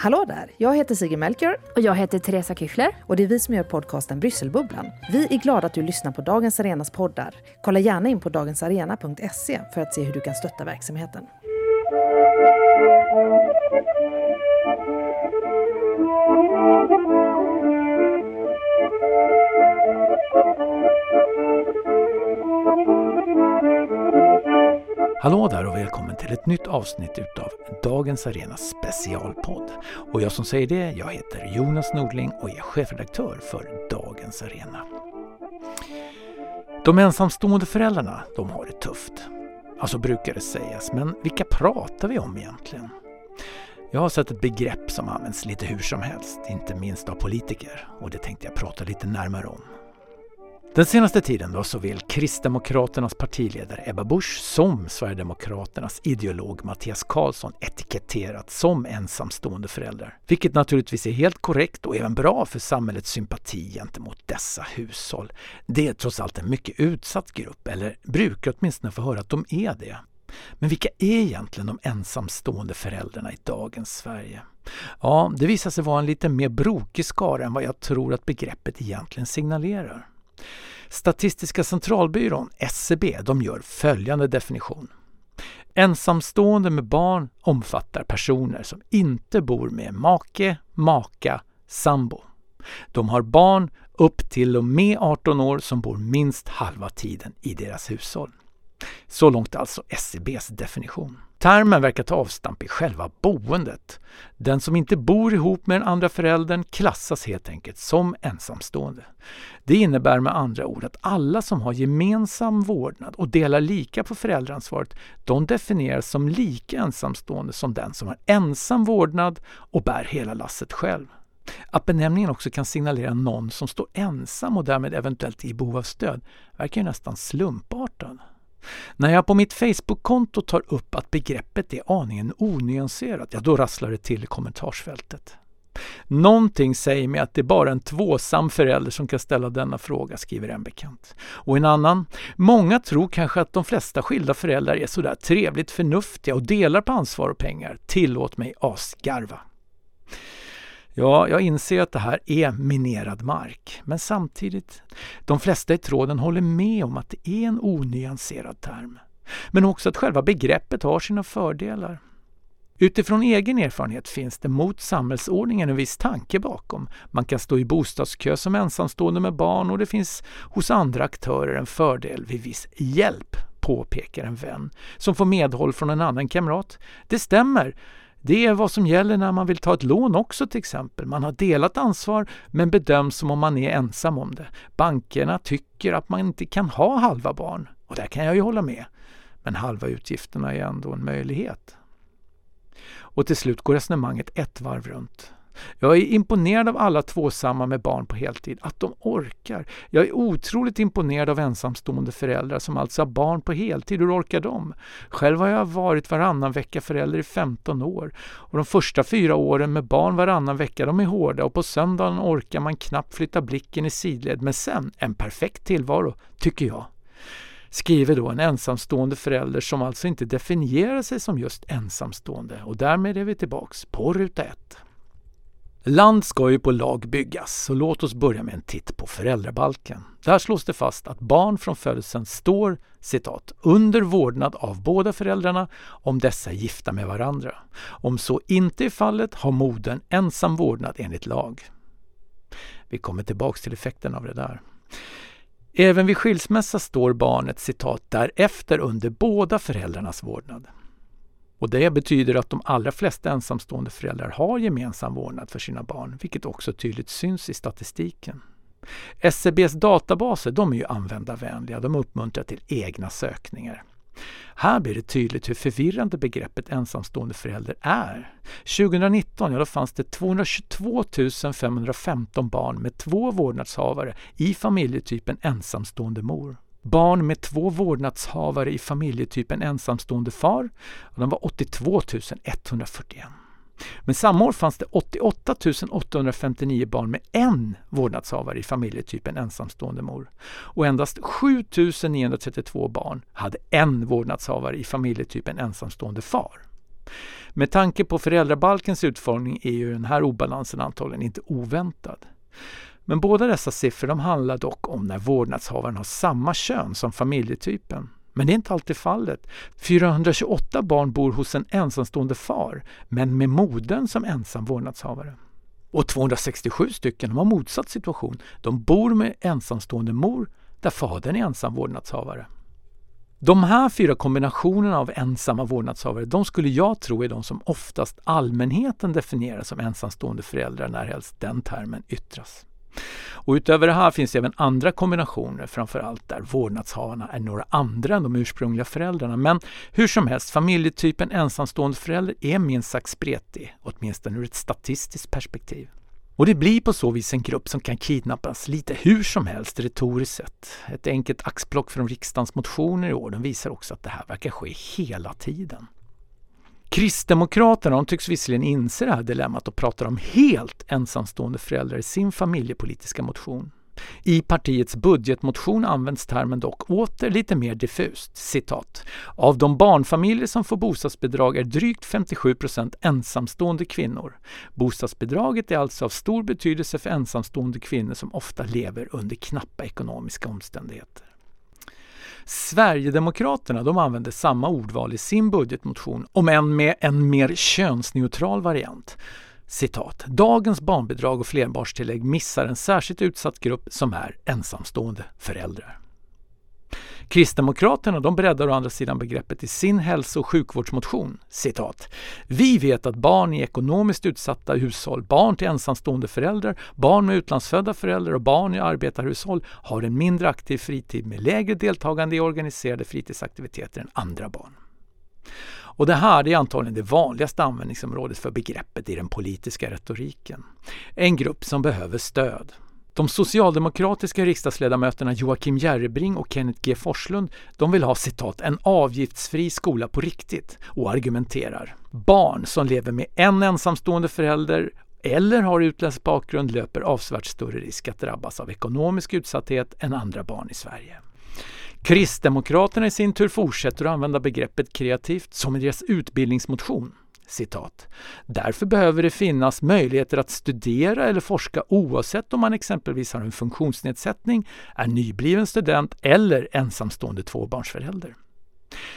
Hallå där! Jag heter Sigrid Melchior. Och jag heter Teresa Kychler. Och det är vi som gör podcasten Brysselbubblan. Vi är glada att du lyssnar på Dagens Arenas poddar. Kolla gärna in på dagensarena.se för att se hur du kan stötta verksamheten. Hallå där och välkommen till ett nytt avsnitt utav Dagens Arenas specialpodd. Och jag som säger det, jag heter Jonas Nordling och är chefredaktör för Dagens Arena. De ensamstående föräldrarna, de har det tufft. Alltså brukar det sägas, men vilka pratar vi om egentligen? Jag har sett ett begrepp som används lite hur som helst, inte minst av politiker, och det tänkte jag prata lite närmare om. Den senaste tiden har såväl Kristdemokraternas partiledare Ebba Busch som Sverigedemokraternas ideolog Mattias Karlsson etiketterat som ensamstående föräldrar. Vilket naturligtvis är helt korrekt och även bra för samhällets sympati gentemot dessa hushåll. Det är trots allt en mycket utsatt grupp, eller brukar åtminstone få höra att de är det. Men vilka är egentligen de ensamstående föräldrarna i dagens Sverige? Ja, det visar sig vara en lite mer brokig skara än vad jag tror att begreppet egentligen signalerar. Statistiska centralbyrån, SCB, de gör följande definition. Ensamstående med barn omfattar personer som inte bor med make, maka, sambo. De har barn upp till och med 18 år som bor minst halva tiden i deras hushåll. Så långt alltså SCBs definition. Termen verkar ta avstamp i själva boendet. Den som inte bor ihop med den andra föräldern klassas helt enkelt som ensamstående. Det innebär med andra ord att alla som har gemensam vårdnad och delar lika på föräldraansvaret, de definieras som lika ensamstående som den som har ensam vårdnad och bär hela lasset själv. Att benämningen också kan signalera någon som står ensam och därmed eventuellt i behov av stöd verkar ju nästan slumpartad. När jag på mitt Facebook-konto tar upp att begreppet är aningen onyanserat, ja då rasslar det till i kommentarsfältet. Någonting säger mig att det är bara en tvåsam förälder som kan ställa denna fråga, skriver en bekant. Och en annan, många tror kanske att de flesta skilda föräldrar är sådär trevligt förnuftiga och delar på ansvar och pengar. Tillåt mig asgarva. Ja, jag inser att det här är minerad mark, men samtidigt, de flesta i tråden håller med om att det är en onyanserad term. Men också att själva begreppet har sina fördelar. Utifrån egen erfarenhet finns det mot samhällsordningen en viss tanke bakom. Man kan stå i bostadskö som ensamstående med barn och det finns hos andra aktörer en fördel vid viss hjälp, påpekar en vän, som får medhåll från en annan kamrat. Det stämmer, det är vad som gäller när man vill ta ett lån också till exempel. Man har delat ansvar men bedöms som om man är ensam om det. Bankerna tycker att man inte kan ha halva barn och där kan jag ju hålla med. Men halva utgifterna är ändå en möjlighet. Och till slut går resonemanget ett varv runt. Jag är imponerad av alla tvåsamma med barn på heltid, att de orkar. Jag är otroligt imponerad av ensamstående föräldrar som alltså har barn på heltid. Hur orkar de? Själv har jag varit varannan vecka förälder i 15 år och de första fyra åren med barn varannan vecka, de är hårda och på söndagen orkar man knappt flytta blicken i sidled. Men sen, en perfekt tillvaro, tycker jag skriver då en ensamstående förälder som alltså inte definierar sig som just ensamstående. Och därmed är vi tillbaks på ruta ett. Land ska ju på lag byggas, så låt oss börja med en titt på föräldrabalken. Där slås det fast att barn från födelsen står citat, ”under vårdnad av båda föräldrarna om dessa är gifta med varandra. Om så inte är fallet har modern ensam vårdnad enligt lag.” Vi kommer tillbaks till effekten av det där. Även vid skilsmässa står barnet citat därefter under båda föräldrarnas vårdnad. Och Det betyder att de allra flesta ensamstående föräldrar har gemensam vårdnad för sina barn, vilket också tydligt syns i statistiken. SCBs databaser de är ju användarvänliga, de uppmuntrar till egna sökningar. Här blir det tydligt hur förvirrande begreppet ensamstående förälder är. 2019 ja, då fanns det 222 515 barn med två vårdnadshavare i familjetypen ensamstående mor barn med två vårdnadshavare i familjetypen ensamstående far. Och de var 82 141. Men samma år fanns det 88 859 barn med en vårdnadshavare i familjetypen ensamstående mor. Och endast 7 932 barn hade en vårdnadshavare i familjetypen ensamstående far. Med tanke på föräldrabalkens utformning är ju den här obalansen antagligen inte oväntad. Men båda dessa siffror de handlar dock om när vårdnadshavaren har samma kön som familjetypen. Men det är inte alltid fallet. 428 barn bor hos en ensamstående far, men med modern som ensam vårdnadshavare. Och 267 stycken har motsatt situation. De bor med ensamstående mor där fadern är ensam vårdnadshavare. De här fyra kombinationerna av ensamma vårdnadshavare, de skulle jag tro är de som oftast allmänheten definierar som ensamstående föräldrar närhelst den termen yttras. Och utöver det här finns det även andra kombinationer, framförallt där vårdnadshavarna är några andra än de ursprungliga föräldrarna. Men hur som helst, familjetypen ensamstående förälder är minst sagt spretig, åtminstone ur ett statistiskt perspektiv. Och det blir på så vis en grupp som kan kidnappas lite hur som helst retoriskt sett. Ett enkelt axplock från riksdagens motioner i år den visar också att det här verkar ske hela tiden. Kristdemokraterna tycks visserligen inse det här dilemmat och pratar om helt ensamstående föräldrar i sin familjepolitiska motion. I partiets budgetmotion används termen dock åter lite mer diffust. Citat. Av de barnfamiljer som får bostadsbidrag är drygt 57 procent ensamstående kvinnor. Bostadsbidraget är alltså av stor betydelse för ensamstående kvinnor som ofta lever under knappa ekonomiska omständigheter. Sverigedemokraterna de använder samma ordval i sin budgetmotion, om än med en mer könsneutral variant. Citat. Dagens barnbidrag och flerbarnstillägg missar en särskilt utsatt grupp som är ensamstående föräldrar. Kristdemokraterna de breddar å andra sidan begreppet i sin hälso och sjukvårdsmotion. Citat. Vi vet att barn i ekonomiskt utsatta hushåll, barn till ensamstående föräldrar, barn med utlandsfödda föräldrar och barn i arbetarhushåll har en mindre aktiv fritid med lägre deltagande i organiserade fritidsaktiviteter än andra barn. Och det här är antagligen det vanligaste användningsområdet för begreppet i den politiska retoriken. En grupp som behöver stöd. De socialdemokratiska riksdagsledamöterna Joakim Järrebring och Kenneth G Forslund de vill ha citat ”en avgiftsfri skola på riktigt” och argumenterar. Barn som lever med en ensamstående förälder eller har utländsk bakgrund löper avsevärt större risk att drabbas av ekonomisk utsatthet än andra barn i Sverige. Kristdemokraterna i sin tur fortsätter att använda begreppet kreativt som i deras utbildningsmotion. Citat. Därför behöver det finnas möjligheter att studera eller forska oavsett om man exempelvis har en funktionsnedsättning, är nybliven student eller ensamstående tvåbarnsförälder.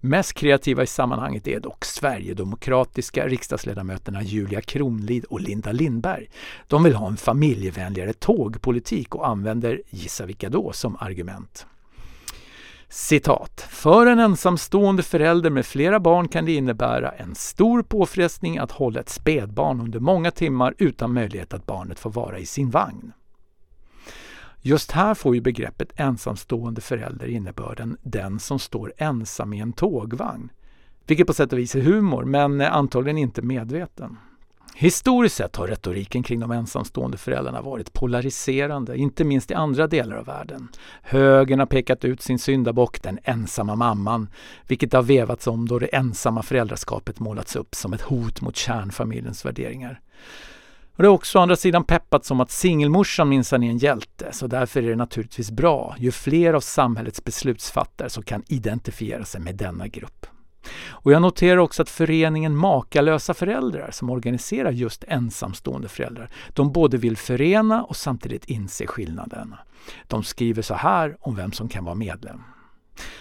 Mest kreativa i sammanhanget är dock Sverigedemokratiska riksdagsledamöterna Julia Kronlid och Linda Lindberg. De vill ha en familjevänligare tågpolitik och använder, gissa vilka då, som argument. Citat. För en ensamstående förälder med flera barn kan det innebära en stor påfrestning att hålla ett spädbarn under många timmar utan möjlighet att barnet får vara i sin vagn. Just här får ju begreppet ensamstående förälder innebörden den som står ensam i en tågvagn. Vilket på sätt och vis är humor, men antagligen inte medveten. Historiskt sett har retoriken kring de ensamstående föräldrarna varit polariserande, inte minst i andra delar av världen. Högern har pekat ut sin syndabock, den ensamma mamman, vilket har vevats om då det ensamma föräldraskapet målats upp som ett hot mot kärnfamiljens värderingar. Och det har också å andra sidan peppats om att singelmorsan minsann är en hjälte, så därför är det naturligtvis bra ju fler av samhällets beslutsfattare som kan identifiera sig med denna grupp. Och jag noterar också att föreningen Makalösa föräldrar som organiserar just ensamstående föräldrar, de både vill förena och samtidigt inse skillnaden. De skriver så här om vem som kan vara medlem.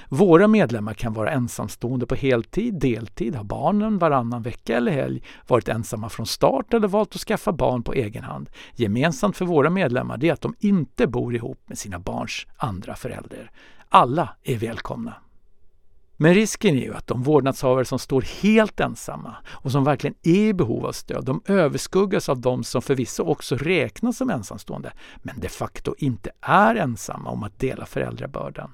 Våra medlemmar kan vara ensamstående på heltid, deltid, ha barnen varannan vecka eller helg, varit ensamma från start eller valt att skaffa barn på egen hand. Gemensamt för våra medlemmar är att de inte bor ihop med sina barns andra förälder. Alla är välkomna. Men risken är ju att de vårdnadshavare som står helt ensamma och som verkligen är i behov av stöd, de överskuggas av de som förvisso också räknas som ensamstående, men de facto inte är ensamma om att dela föräldrabördan.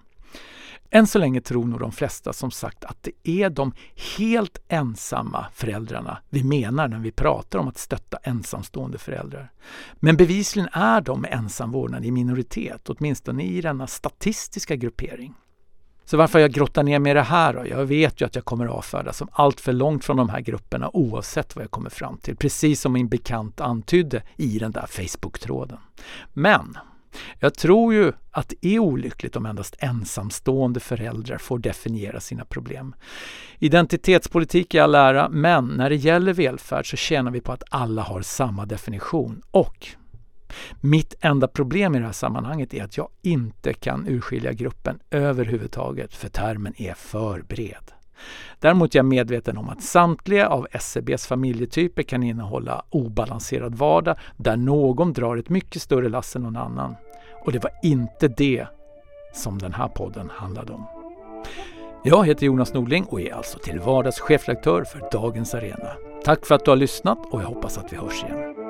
Än så länge tror nog de flesta som sagt att det är de helt ensamma föräldrarna vi menar när vi pratar om att stötta ensamstående föräldrar. Men bevisligen är de med ensam vårdnad i minoritet, åtminstone i denna statistiska gruppering. Så varför jag grottar ner mig i det här då? Jag vet ju att jag kommer avfärdas som allt för långt från de här grupperna oavsett vad jag kommer fram till. Precis som min bekant antydde i den där Facebook-tråden. Men Jag tror ju att det är olyckligt om endast ensamstående föräldrar får definiera sina problem. Identitetspolitik är all ära, men när det gäller välfärd så tjänar vi på att alla har samma definition. Och mitt enda problem i det här sammanhanget är att jag inte kan urskilja gruppen överhuvudtaget, för termen är för bred. Däremot är jag medveten om att samtliga av SCBs familjetyper kan innehålla obalanserad vardag där någon drar ett mycket större lass än någon annan. Och det var inte det som den här podden handlade om. Jag heter Jonas Nordling och är alltså till vardags chefredaktör för Dagens Arena. Tack för att du har lyssnat och jag hoppas att vi hörs igen.